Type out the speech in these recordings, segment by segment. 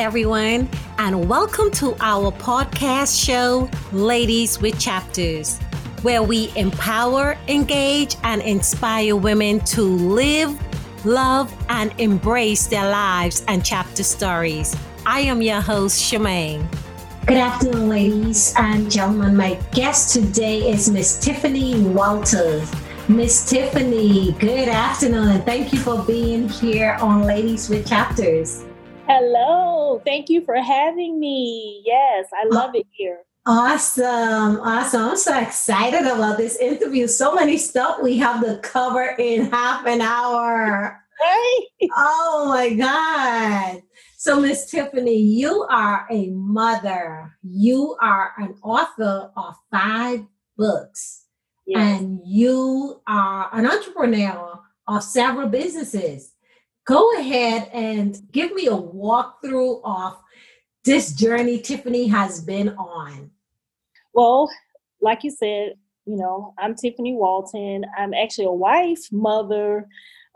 everyone, and welcome to our podcast show, Ladies with Chapters, where we empower, engage, and inspire women to live, love, and embrace their lives and chapter stories. I am your host, Shemaine. Good afternoon, ladies and gentlemen. My guest today is Miss Tiffany Walton. Miss Tiffany, good afternoon, and thank you for being here on Ladies with Chapters. Hello. Thank you for having me. Yes, I love it here. Awesome. Awesome. I'm so excited about this interview. So many stuff we have to cover in half an hour. Right? Oh my God. So, Miss Tiffany, you are a mother. You are an author of five books. Yes. And you are an entrepreneur of several businesses go ahead and give me a walkthrough of this journey Tiffany has been on. Well, like you said, you know, I'm Tiffany Walton. I'm actually a wife, mother,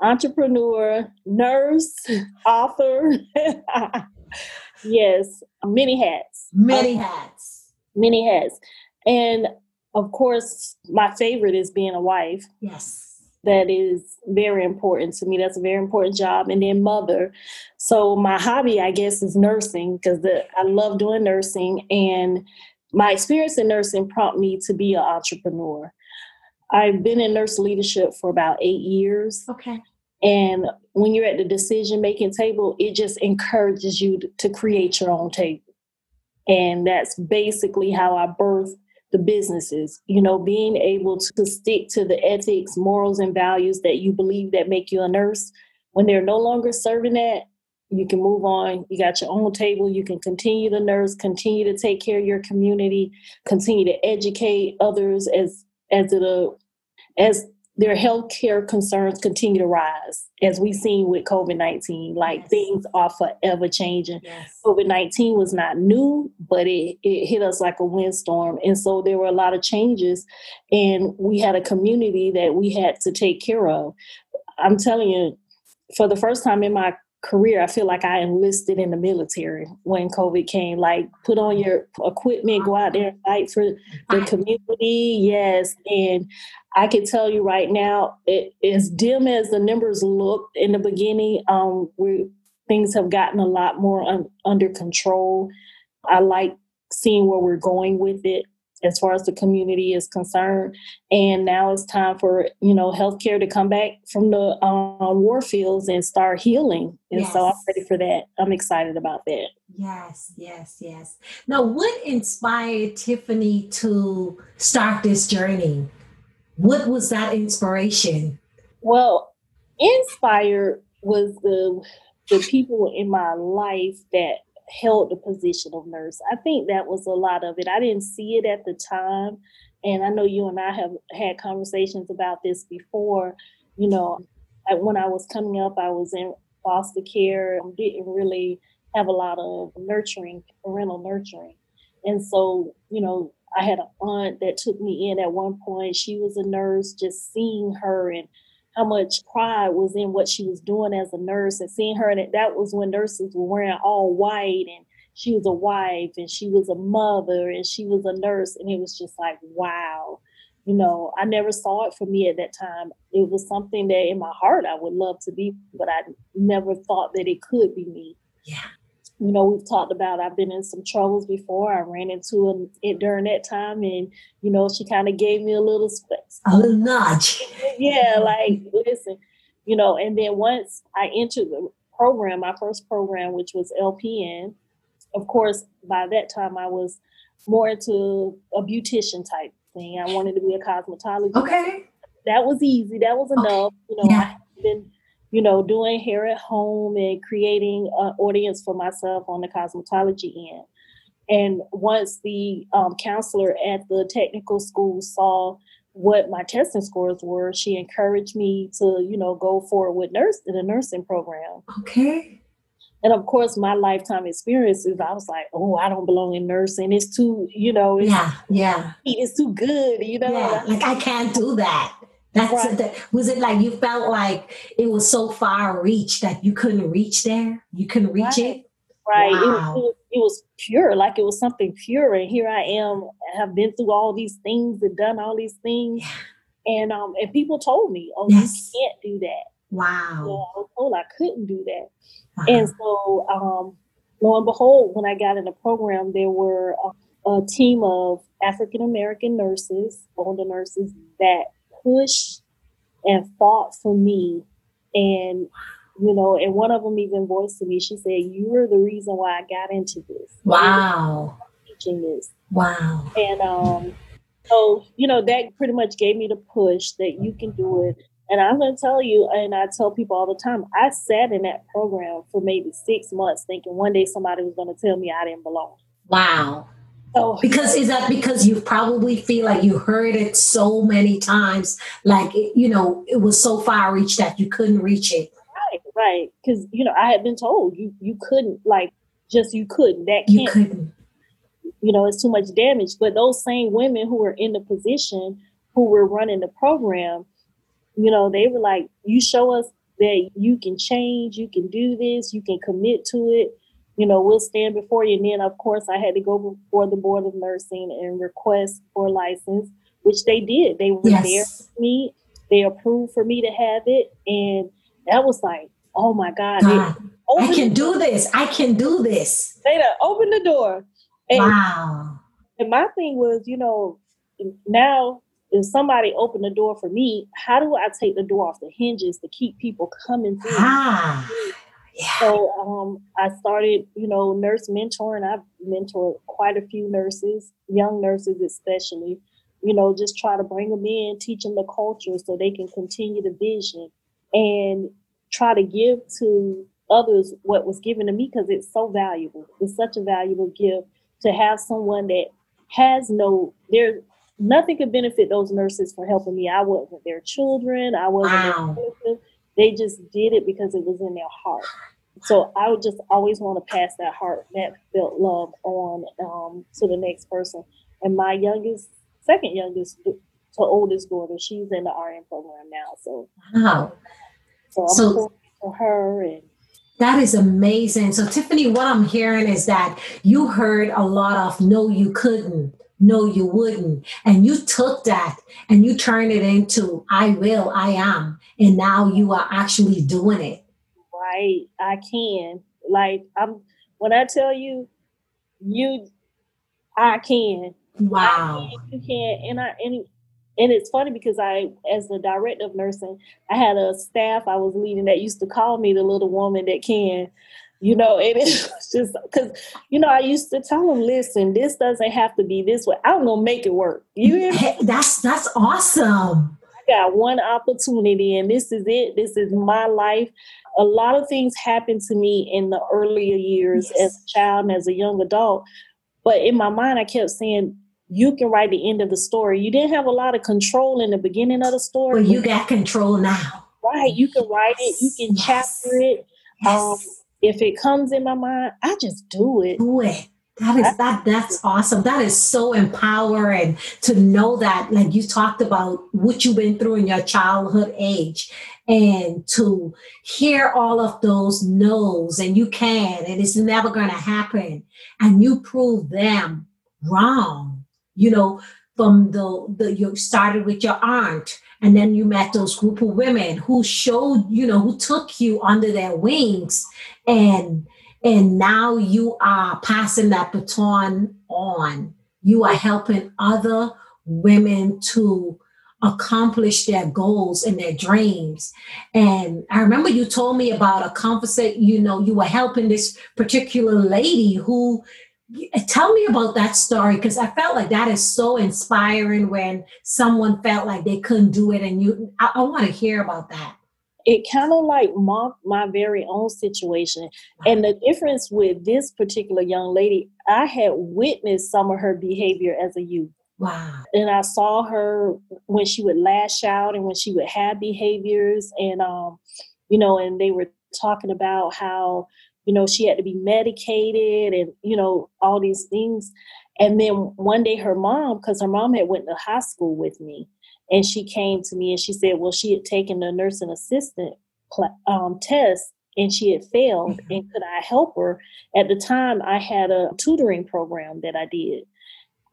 entrepreneur, nurse, author. yes, many hats. Many um, hats. Many hats. And of course, my favorite is being a wife. Yes that is very important to me. That's a very important job. And then mother. So my hobby, I guess, is nursing because I love doing nursing. And my experience in nursing prompted me to be an entrepreneur. I've been in nurse leadership for about eight years. Okay. And when you're at the decision making table, it just encourages you to create your own table. And that's basically how I birthed the businesses you know being able to stick to the ethics morals and values that you believe that make you a nurse. When they're no longer serving that you can move on. You got your own table. You can continue to nurse continue to take care of your community continue to educate others as as it uh, as their healthcare concerns continue to rise, as we've seen with COVID 19. Like yes. things are forever changing. Yes. COVID 19 was not new, but it, it hit us like a windstorm. And so there were a lot of changes, and we had a community that we had to take care of. I'm telling you, for the first time in my career, I feel like I enlisted in the military when COVID came. Like, put on your equipment, go out there and fight for the community. Yes. And I can tell you right now, it, as dim as the numbers looked in the beginning, um, we things have gotten a lot more un, under control. I like seeing where we're going with it as far as the community is concerned. And now it's time for you know healthcare to come back from the um, war fields and start healing. And yes. so I'm ready for that. I'm excited about that. Yes, yes, yes. Now, what inspired Tiffany to start this journey? What was that inspiration? Well, inspired was the the people in my life that held the position of nurse. I think that was a lot of it. I didn't see it at the time. And I know you and I have had conversations about this before. You know, mm-hmm. I, when I was coming up, I was in foster care, didn't really have a lot of nurturing, parental nurturing. And so, you know, I had an aunt that took me in at one point. She was a nurse, just seeing her and how much pride was in what she was doing as a nurse and seeing her. And that was when nurses were wearing all white and she was a wife and she was a mother and she was a nurse. And it was just like, wow. You know, I never saw it for me at that time. It was something that in my heart I would love to be, but I never thought that it could be me. Yeah you know, we've talked about I've been in some troubles before. I ran into it during that time, and you know, she kind of gave me a little space, a little nudge. yeah, like listen, you know. And then once I entered the program, my first program, which was LPN, of course, by that time I was more into a beautician type thing. I wanted to be a cosmetologist. Okay, that was easy. That was enough. Okay. You know, yeah. I been you know, doing hair at home and creating an audience for myself on the cosmetology end. And once the um, counselor at the technical school saw what my testing scores were, she encouraged me to, you know, go forward with nurse in a nursing program. Okay. And of course, my lifetime experiences, I was like, oh, I don't belong in nursing. It's too, you know, yeah, yeah, it's too good, you know. Yeah, like I can't do that. That's right. that, was it like you felt like it was so far reach that you couldn't reach there? You couldn't reach right. it? Right. Wow. It, it, it, was pure, like it was something pure. And here I am, have been through all these things and done all these things. Yeah. And um and people told me, oh, yes. you can't do that. Wow. Know, I was told I couldn't do that. Uh-huh. And so um lo and behold, when I got in the program, there were a, a team of African American nurses, older nurses that pushed and fought for me and you know, and one of them even voiced to me, she said, You were the reason why I got into this. Wow. Teaching this. Wow. And um, so, you know, that pretty much gave me the push that you can do it. And I'm going to tell you, and I tell people all the time, I sat in that program for maybe six months thinking one day somebody was going to tell me I didn't belong. Wow. So, because is that because you probably feel like you heard it so many times, like, you know, it was so far reached that you couldn't reach it? Right, right. Because, you know, I had been told you, you couldn't, like, just you couldn't. That can't. You couldn't. You know, it's too much damage. But those same women who were in the position who were running the program, you know, they were like, you show us that you can change, you can do this, you can commit to it. You know, we'll stand before you. And then, of course, I had to go before the Board of Nursing and request for license, which they did. They were yes. there for me. They approved for me to have it. And that was like, oh my God. God I can do this. I can do this. They open the door. And, wow. And my thing was, you know, now if somebody opened the door for me, how do I take the door off the hinges to keep people coming through? Ah, yeah. So um, I started, you know, nurse mentoring. I've mentored quite a few nurses, young nurses especially. You know, just try to bring them in, teach them the culture so they can continue the vision, and try to give to others what was given to me because it's so valuable. It's such a valuable gift to have someone that has no there nothing could benefit those nurses for helping me. I wasn't their children. I wasn't wow. They just did it because it was in their heart. So I would just always want to pass that heart, that felt love on um, to the next person. And my youngest, second youngest to oldest daughter, she's in the RN program now. So wow. So I'm so, for her and that is amazing. So, Tiffany, what I'm hearing is that you heard a lot of no, you couldn't no, you wouldn't. And you took that and you turned it into I will, I am. And now you are actually doing it. Right. I can. Like I'm when I tell you, you I can. Wow. I can, you can. And I and and it's funny because I, as the director of nursing, I had a staff I was leading that used to call me the little woman that can you know, and it's just because, you know, I used to tell them, listen, this doesn't have to be this way. I'm gonna make it work. You hey, that's that's awesome. I got one opportunity, and this is it. This is my life. A lot of things happened to me in the earlier years yes. as a child and as a young adult. But in my mind, I kept saying, you can write the end of the story. You didn't have a lot of control in the beginning of the story. But you got control now. Right. You can write it, you can yes. chapter it. Yes. Um, if it comes in my mind, I just do it. Do it. That is that that's awesome. That is so empowering to know that like you talked about what you've been through in your childhood age and to hear all of those no's and you can and it's never going to happen and you prove them wrong. You know, from the the you started with your aunt and then you met those group of women who showed you know who took you under their wings. And and now you are passing that baton on. You are helping other women to accomplish their goals and their dreams. And i remember you told me about a conversation you know you were helping this particular lady who tell me about that story because i felt like that is so inspiring when someone felt like they couldn't do it and you i, I want to hear about that. It kind of like mocked my very own situation. And the difference with this particular young lady i had witnessed some of her behavior as a youth. Wow. And i saw her when she would lash out and when she would have behaviors and um you know and they were talking about how you know she had to be medicated and you know all these things and then one day her mom because her mom had went to high school with me and she came to me and she said well she had taken the nursing assistant um, test and she had failed. Mm-hmm. And could I help her? At the time, I had a tutoring program that I did.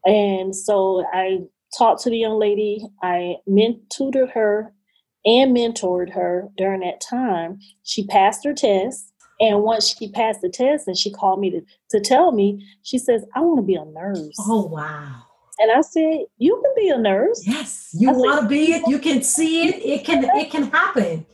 And so I talked to the young lady, I men- tutored her and mentored her during that time. She passed her test. And once she passed the test and she called me to, to tell me, she says, I want to be a nurse. Oh, wow. And I said, "You can be a nurse. Yes, you want to be it. You can see it. It can. It can happen."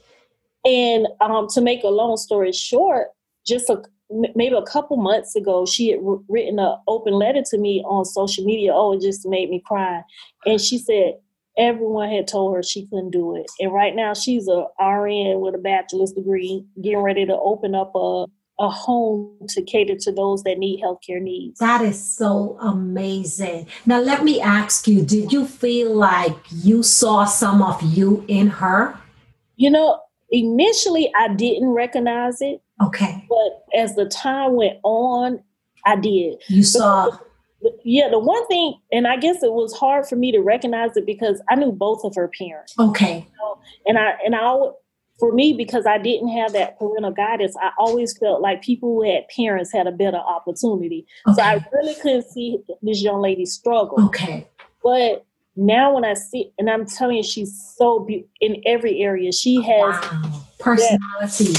And um, to make a long story short, just a maybe a couple months ago, she had written an open letter to me on social media. Oh, it just made me cry. And she said everyone had told her she couldn't do it. And right now, she's a RN with a bachelor's degree, getting ready to open up a a home to cater to those that need healthcare needs. That is so amazing. Now, let me ask you did you feel like you saw some of you in her? You know, initially I didn't recognize it. Okay. But as the time went on, I did. You saw. Yeah, the one thing, and I guess it was hard for me to recognize it because I knew both of her parents. Okay. And I and I for me, because I didn't have that parental guidance, I always felt like people who had parents had a better opportunity. Okay. So I really couldn't see this young lady struggle. Okay. But now when I see, and I'm telling you, she's so be- in every area. She has wow. personality.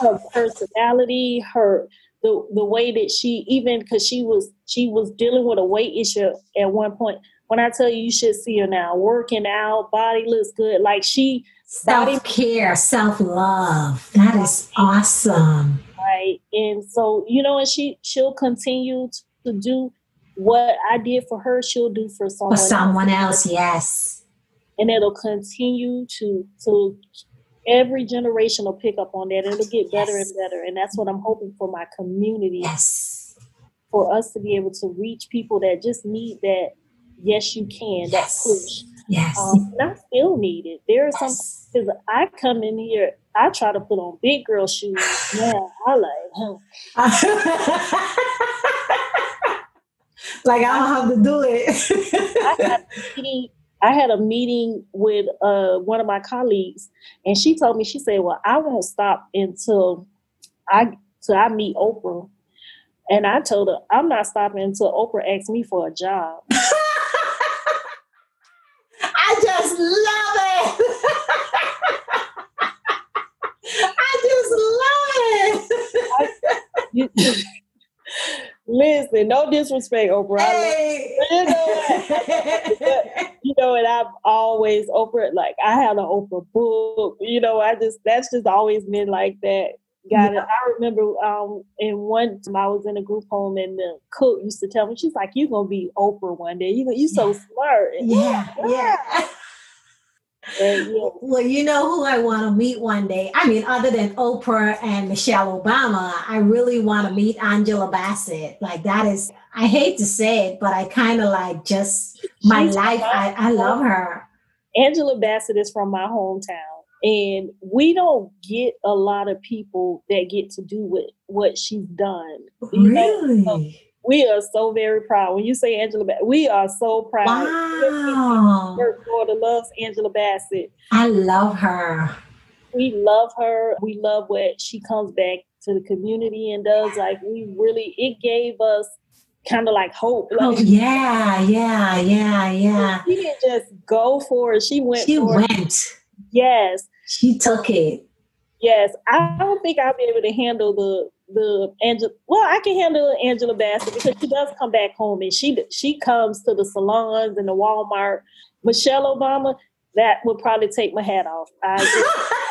her personality, her the the way that she even because she was she was dealing with a weight issue at one point. When I tell you, you should see her now working out, body looks good. Like she self care, self love. That is awesome. Right. And so, you know, and she she'll continue to do what I did for her, she'll do for someone for someone else. else yes. And it'll continue to to every generation will pick up on that. It'll get better yes. and better. And that's what I'm hoping for my community. Yes. For us to be able to reach people that just need that, yes, you can, yes. that push Yes. Um, and I still need it. There are yes. some because I come in here, I try to put on big girl shoes. Yeah, I like, huh. like I don't have to do it. I, meeting, I had a meeting with uh, one of my colleagues, and she told me, she said, "Well, I won't stop until I till I meet Oprah." And I told her, "I'm not stopping until Oprah asks me for a job." I just love it. I just love it. Listen, no disrespect, Oprah. Hey. You know, you know, and I've always Oprah like I had an Oprah book. You know, I just that's just always been like that. Got yeah. it. I remember um in one time I was in a group home and the cook used to tell me, she's like, You're gonna be Oprah one day. You you so smart. yeah. yeah. yeah. Well, you know who I want to meet one day? I mean, other than Oprah and Michelle Obama, I really want to meet Angela Bassett. Like, that is, I hate to say it, but I kind of like just my She's life. I, I love her. Angela Bassett is from my hometown. And we don't get a lot of people that get to do what, what she's done. Really? Know? We are so very proud. When you say Angela, Bassett, we are so proud. Wow. Her daughter loves Angela Bassett. I love her. We love her. We love what she comes back to the community and does. Like we really, it gave us kind of like hope. Oh, like, oh yeah, yeah, yeah, yeah. She didn't just go for it. She went. She went. It. Yes. She took it. Yes, I don't think I'll be able to handle the the Angela. Well, I can handle Angela Bassett because she does come back home and she she comes to the salons and the Walmart. Michelle Obama, that would probably take my hat off. I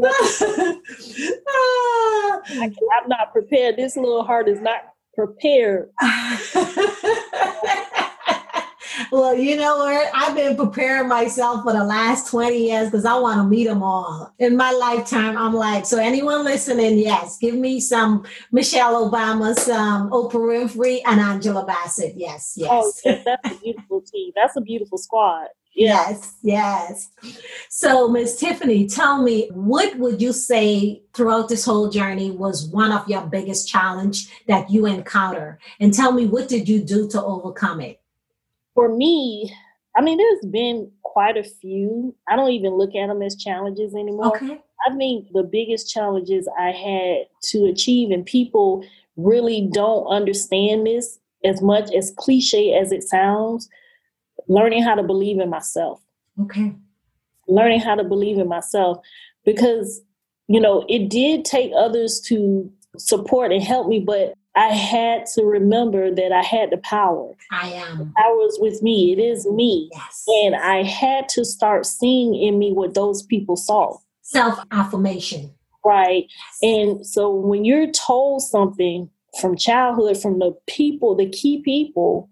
I, ah. I'm not prepared. This little heart is not prepared. well, you know what? I've been preparing myself for the last 20 years because I want to meet them all. In my lifetime, I'm like, so anyone listening, yes, give me some Michelle Obama, some Oprah Winfrey, and Angela Bassett. Yes, yes. Oh, that's a beautiful team. That's a beautiful squad. Yes, yes. So, Miss Tiffany, tell me, what would you say throughout this whole journey was one of your biggest challenge that you encounter? And tell me, what did you do to overcome it? For me, I mean, there's been quite a few. I don't even look at them as challenges anymore. Okay. I think the biggest challenges I had to achieve, and people really don't understand this as much as cliche as it sounds, learning how to believe in myself. Okay. Learning how to believe in myself because, you know, it did take others to support and help me, but I had to remember that I had the power. I am. The power is with me. It is me. Yes. And I had to start seeing in me what those people saw. Self affirmation. Right. Yes. And so when you're told something from childhood, from the people, the key people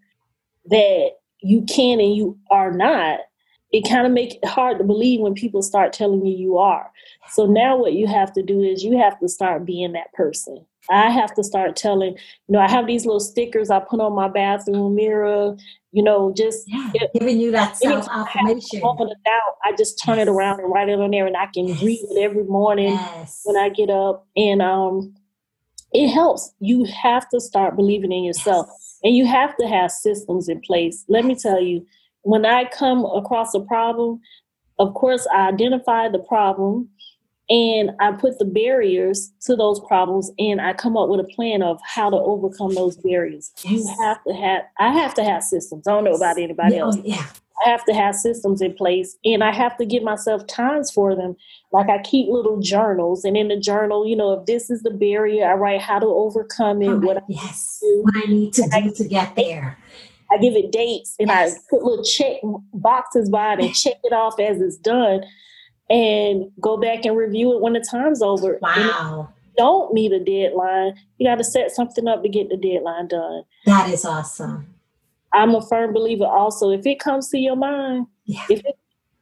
that you can and you are not, it kind of makes it hard to believe when people start telling you you are. So now what you have to do is you have to start being that person. I have to start telling, you know, I have these little stickers I put on my bathroom mirror, you know, just yeah, giving you that self affirmation. Moment of doubt, I just turn yes. it around and write it on there, and I can yes. read it every morning yes. when I get up, and um, it helps. You have to start believing in yourself, and you have to have systems in place. Let me tell you, when I come across a problem, of course, I identify the problem and I put the barriers to those problems and I come up with a plan of how to overcome those barriers. You have to have I have to have systems. I don't know about anybody yeah, else. Yeah. I have to have systems in place and I have to give myself times for them. Like I keep little journals and in the journal, you know, if this is the barrier, I write how to overcome it, what I yes, what I need to do I, to get there. I give it dates and yes. I put little check boxes by it and check it off as it's done and go back and review it when the time's over. Wow. don't meet a deadline. You got to set something up to get the deadline done. That is awesome. I'm a firm believer also, if it comes to your mind, yeah. if it,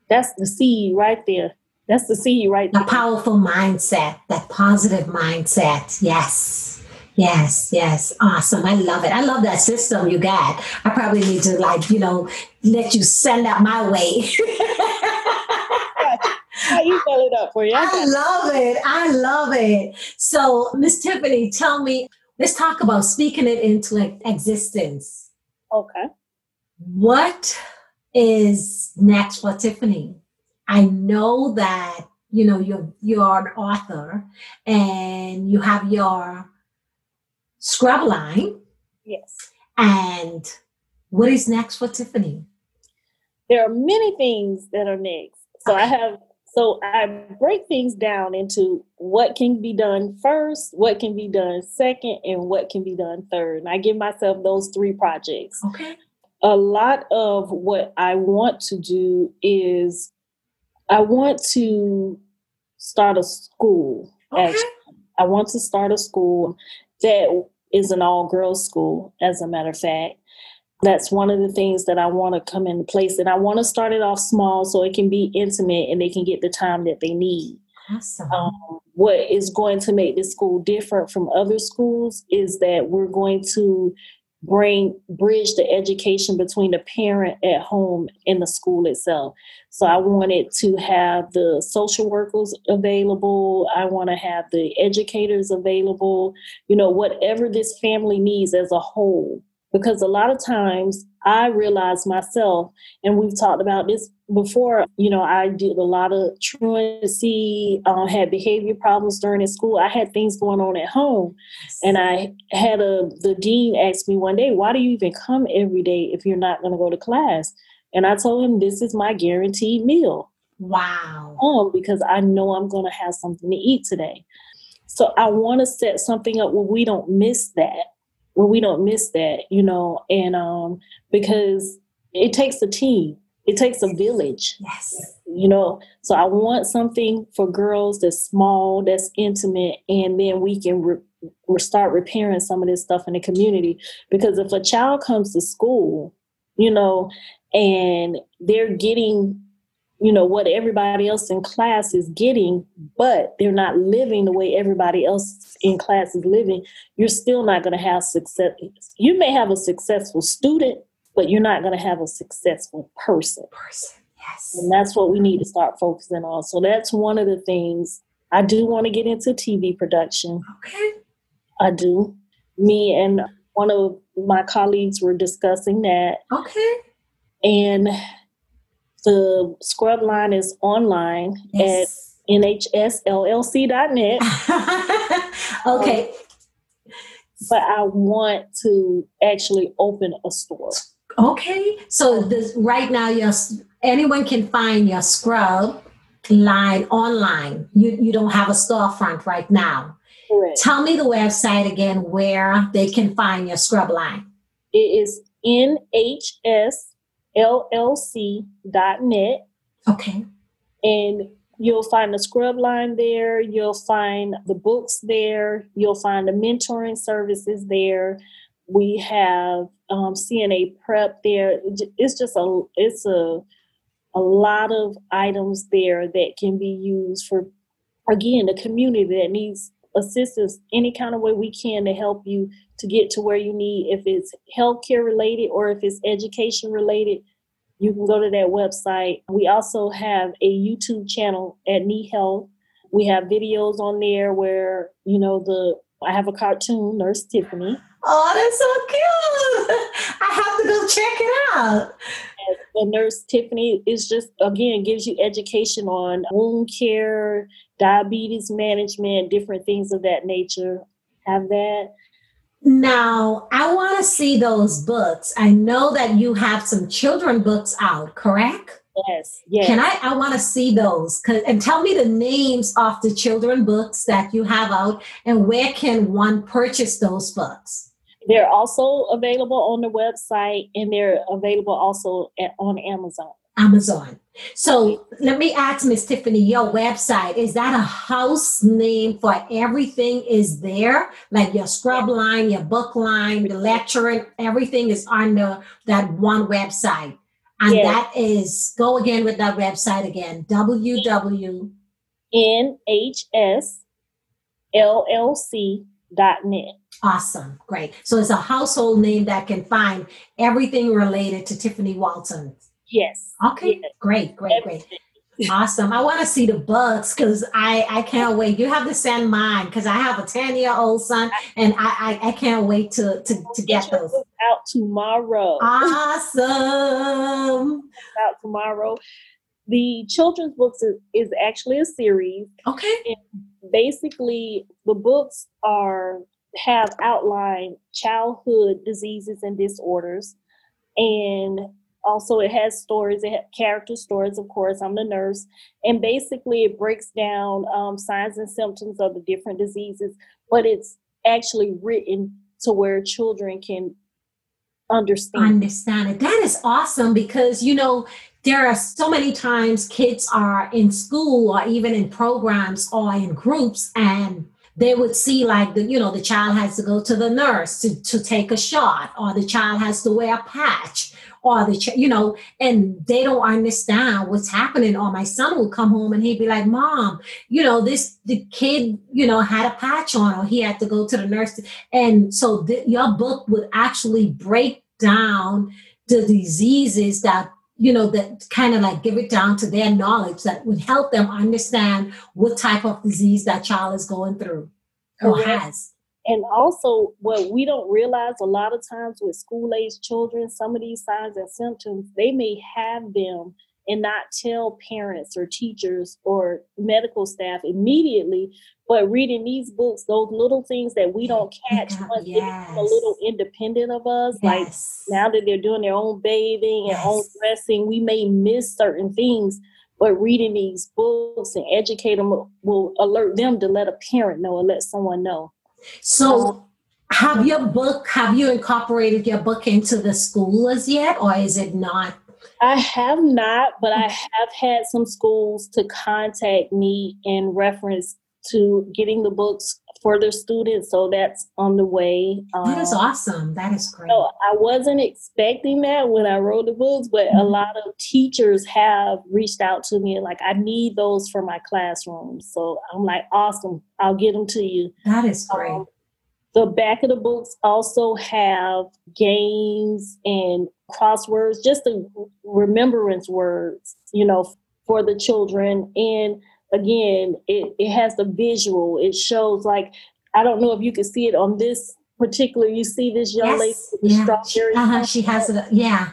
that's the seed right there. That's the seed right the there. The powerful mindset, that positive mindset. Yes. Yes, yes. Awesome. I love it. I love that system you got. I probably need to like, you know, let you send out my way. you fill it up for you. I, I love it. I love it. So, Miss Tiffany, tell me, let's talk about speaking it into existence. Okay. What is next for Tiffany? I know that you know you're you're an author and you have your scrub line. Yes. And what is next for Tiffany? There are many things that are next. So okay. I have so I break things down into what can be done first, what can be done second, and what can be done third. And I give myself those three projects. Okay. A lot of what I want to do is I want to start a school. Okay. Actually. I want to start a school that is an all girls school, as a matter of fact that's one of the things that I want to come into place. And I want to start it off small so it can be intimate and they can get the time that they need. Awesome. Um, what is going to make this school different from other schools is that we're going to bring bridge the education between the parent at home and the school itself. So I wanted to have the social workers available. I want to have the educators available. You know, whatever this family needs as a whole because a lot of times I realize myself, and we've talked about this before, you know, I did a lot of truancy, uh, had behavior problems during the school. I had things going on at home. And I had a, the dean asked me one day, why do you even come every day if you're not going to go to class? And I told him, this is my guaranteed meal. Wow. Um, because I know I'm going to have something to eat today. So I want to set something up where we don't miss that where we don't miss that, you know, and um, because it takes a team, it takes a village. Yes. You know, so I want something for girls that's small, that's intimate, and then we can re- re- start repairing some of this stuff in the community. Because if a child comes to school, you know, and they're getting you know what everybody else in class is getting but they're not living the way everybody else in class is living you're still not going to have success you may have a successful student but you're not going to have a successful person. Person yes. And that's what we need to start focusing on. So that's one of the things i do want to get into tv production. Okay. I do. Me and one of my colleagues were discussing that. Okay. And the scrub line is online yes. nhsllc.net. okay. Um, but I want to actually open a store. Okay. So this, right now, your, anyone can find your scrub line online. You, you don't have a storefront right now. Correct. Tell me the website again where they can find your scrub line. It is nhsllc.net. Okay. And you'll find the scrub line there. You'll find the books there. You'll find the mentoring services there. We have um, CNA prep there. It's just a it's a a lot of items there that can be used for again the community that needs assistance any kind of way we can to help you to get to where you need. If it's healthcare related or if it's education related you can go to that website. We also have a youtube channel at knee health. We have videos on there where you know the i have a cartoon nurse tiffany. Oh that's so cute. I have to go check it out. The nurse Tiffany is just again gives you education on wound care, diabetes management, different things of that nature. Have that. Now, I want to see those books. I know that you have some children books out, correct? Yes, yes. Can I? I want to see those. And tell me the names of the children books that you have out, and where can one purchase those books? They're also available on the website and they're available also at, on Amazon. Amazon. So let me ask Miss Tiffany, your website, is that a house name for everything is there? Like your scrub line, your book line, the lecturing, everything is under that one website. And yes. that is, go again with that website again, www. NHSLLC.net. Awesome. Great. So it's a household name that can find everything related to Tiffany Walton. Yes. Okay. Yes. Great, great, Everything. great. Awesome. I want to see the books because I, I can't wait. You have to send mine because I have a 10 year old son and I, I, I, can't wait to, to, to get those. Out tomorrow. Awesome. out tomorrow. The children's books is, is actually a series. Okay. And basically, the books are have outlined childhood diseases and disorders. And also, it has stories, it has character stories, of course. I'm the nurse. And basically, it breaks down um, signs and symptoms of the different diseases, but it's actually written to where children can understand. Understand it. That is awesome because, you know, there are so many times kids are in school or even in programs or in groups and they would see like the you know the child has to go to the nurse to, to take a shot or the child has to wear a patch or the ch- you know and they don't understand what's happening. Or my son will come home and he'd be like mom you know this the kid you know had a patch on or he had to go to the nurse and so the, your book would actually break down the diseases that you know, that kind of like give it down to their knowledge that would help them understand what type of disease that child is going through or has. And also, what we don't realize a lot of times with school age children, some of these signs and symptoms, they may have them and not tell parents or teachers or medical staff immediately. But reading these books, those little things that we don't catch once yes. they become a little independent of us, yes. like now that they're doing their own bathing and yes. own dressing, we may miss certain things. But reading these books and educate them will alert them to let a parent know or let someone know. So, have your book, have you incorporated your book into the school as yet, or is it not I have not, but I have had some schools to contact me in reference to getting the books for their students. So that's on the way. that is um, awesome. That is great. So I wasn't expecting that when I wrote the books, but mm-hmm. a lot of teachers have reached out to me like, I need those for my classroom. So I'm like, awesome. I'll get them to you. That is great. Um, the back of the books also have games and crosswords, just the remembrance words, you know, for the children. And again, it, it has the visual. It shows like, I don't know if you can see it on this particular, you see this young yes. lady with yeah. strawberry. Uh-huh. She has it. Yeah.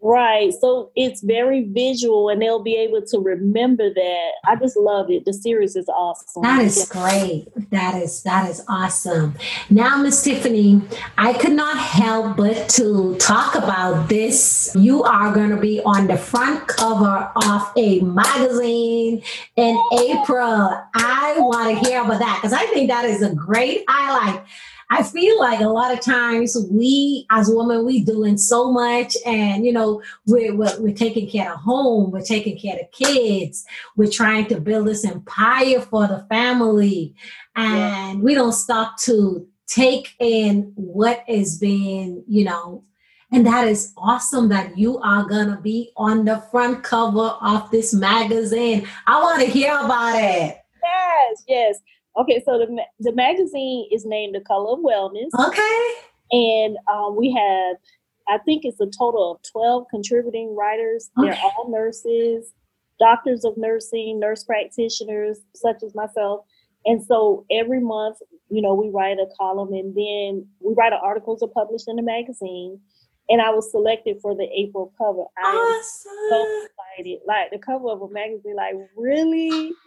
Right. So it's very visual and they'll be able to remember that. I just love it. The series is awesome. That is great. That is that is awesome. Now, Miss Tiffany, I could not help but to talk about this. You are going to be on the front cover of a magazine in April. I want to hear about that because I think that is a great highlight. I feel like a lot of times we, as women, we doing so much, and you know, we're, we're, we're taking care of home, we're taking care of kids, we're trying to build this empire for the family, and yeah. we don't stop to take in what is being, you know, and that is awesome that you are going to be on the front cover of this magazine. I want to hear about it. Yes, yes. Okay, so the the magazine is named The Color of Wellness. Okay. And um, we have, I think it's a total of 12 contributing writers. Okay. They're all nurses, doctors of nursing, nurse practitioners, such as myself. And so every month, you know, we write a column and then we write articles are published in the magazine. And I was selected for the April cover. I awesome. so excited. Like the cover of a magazine, like, really?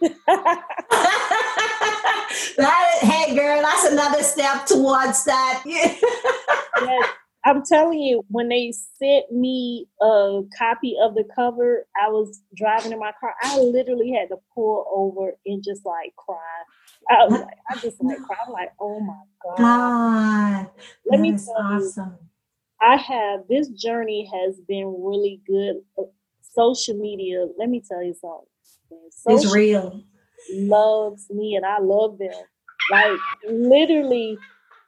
that hey girl, that's another step towards that. yes, I'm telling you, when they sent me a copy of the cover, I was driving in my car. I literally had to pull over and just like cry. I was like, I just like cry. I'm like, oh my god. God, Let me tell awesome. You, I have this journey has been really good. Social media, let me tell you something. Social it's real loves me and I love them. Like literally,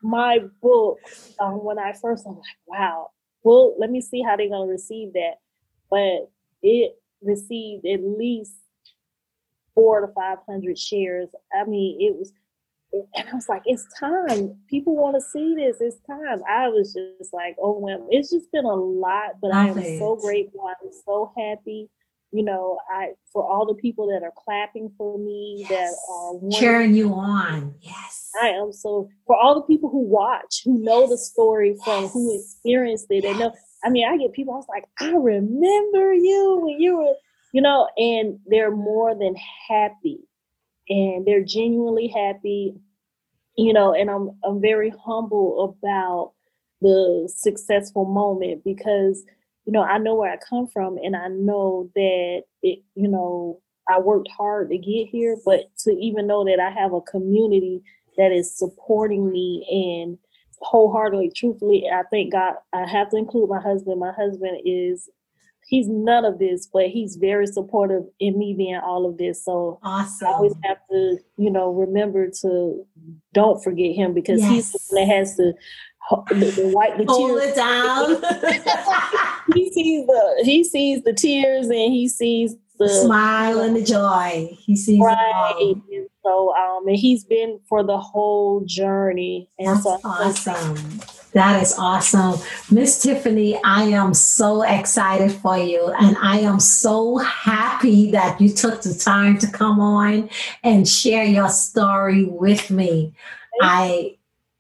my book. Um, when I first, I'm like, wow. Well, let me see how they're gonna receive that. But it received at least four to five hundred shares. I mean, it was, and I was like, it's time. People want to see this. It's time. I was just like overwhelmed. It's just been a lot, but I am so grateful. I'm so happy you know, I for all the people that are clapping for me, yes. that are cheering you on. Yes. I am so for all the people who watch, who know the story from yes. who experienced it and know. I mean, I get people, I was like, I remember you when you were, you know, and they're more than happy. And they're genuinely happy, you know, and I'm I'm very humble about the successful moment because you know, I know where I come from and I know that it, you know, I worked hard to get here, but to even know that I have a community that is supporting me and wholeheartedly, truthfully, I think God, I have to include my husband. My husband is, he's none of this, but he's very supportive in me being all of this. So awesome. I always have to, you know, remember to don't forget him because yes. he's the one that has to the, the white the hold tears. it down. he sees the he sees the tears and he sees the smile and the joy. He sees right. So um and he's been for the whole journey. And That's so awesome. That is awesome. Miss Tiffany, I am so excited for you. And I am so happy that you took the time to come on and share your story with me. I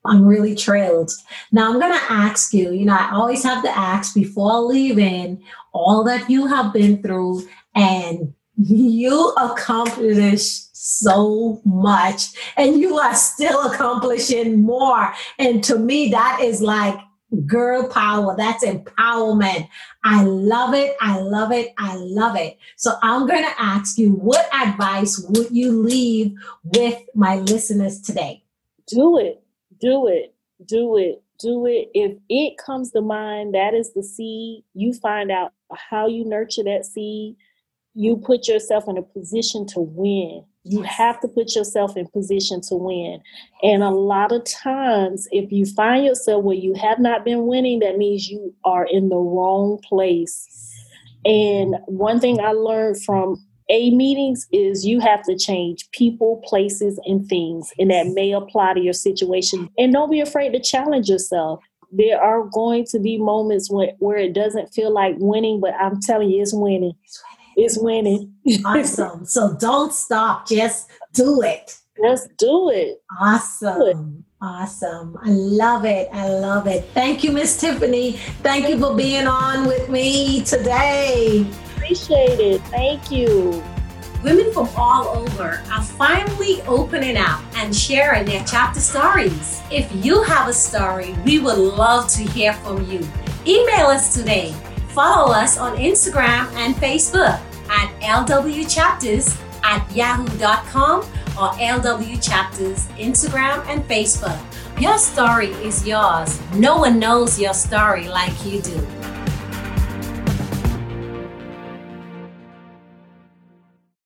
I'm really thrilled. Now I'm going to ask you, you know, I always have to ask before leaving all that you have been through and you accomplish so much and you are still accomplishing more. And to me, that is like girl power. That's empowerment. I love it. I love it. I love it. So I'm going to ask you, what advice would you leave with my listeners today? Do it do it, do it, do it. If it comes to mind, that is the seed. You find out how you nurture that seed. You put yourself in a position to win. You have to put yourself in position to win. And a lot of times, if you find yourself where you have not been winning, that means you are in the wrong place. And one thing I learned from AA meetings is you have to change people, places, and things, and that may apply to your situation. And don't be afraid to challenge yourself. There are going to be moments when, where it doesn't feel like winning, but I'm telling you, it's winning. It's winning. awesome. So don't stop. Just do it. Let's do it. Awesome. Awesome. I love it. I love it. Thank you, Miss Tiffany. Thank you for being on with me today. Appreciate it. Thank you. Women from all over are finally opening up and sharing their chapter stories. If you have a story, we would love to hear from you. Email us today. Follow us on Instagram and Facebook at lwchapters at yahoo.com or LW Chapters Instagram and Facebook. Your story is yours. No one knows your story like you do.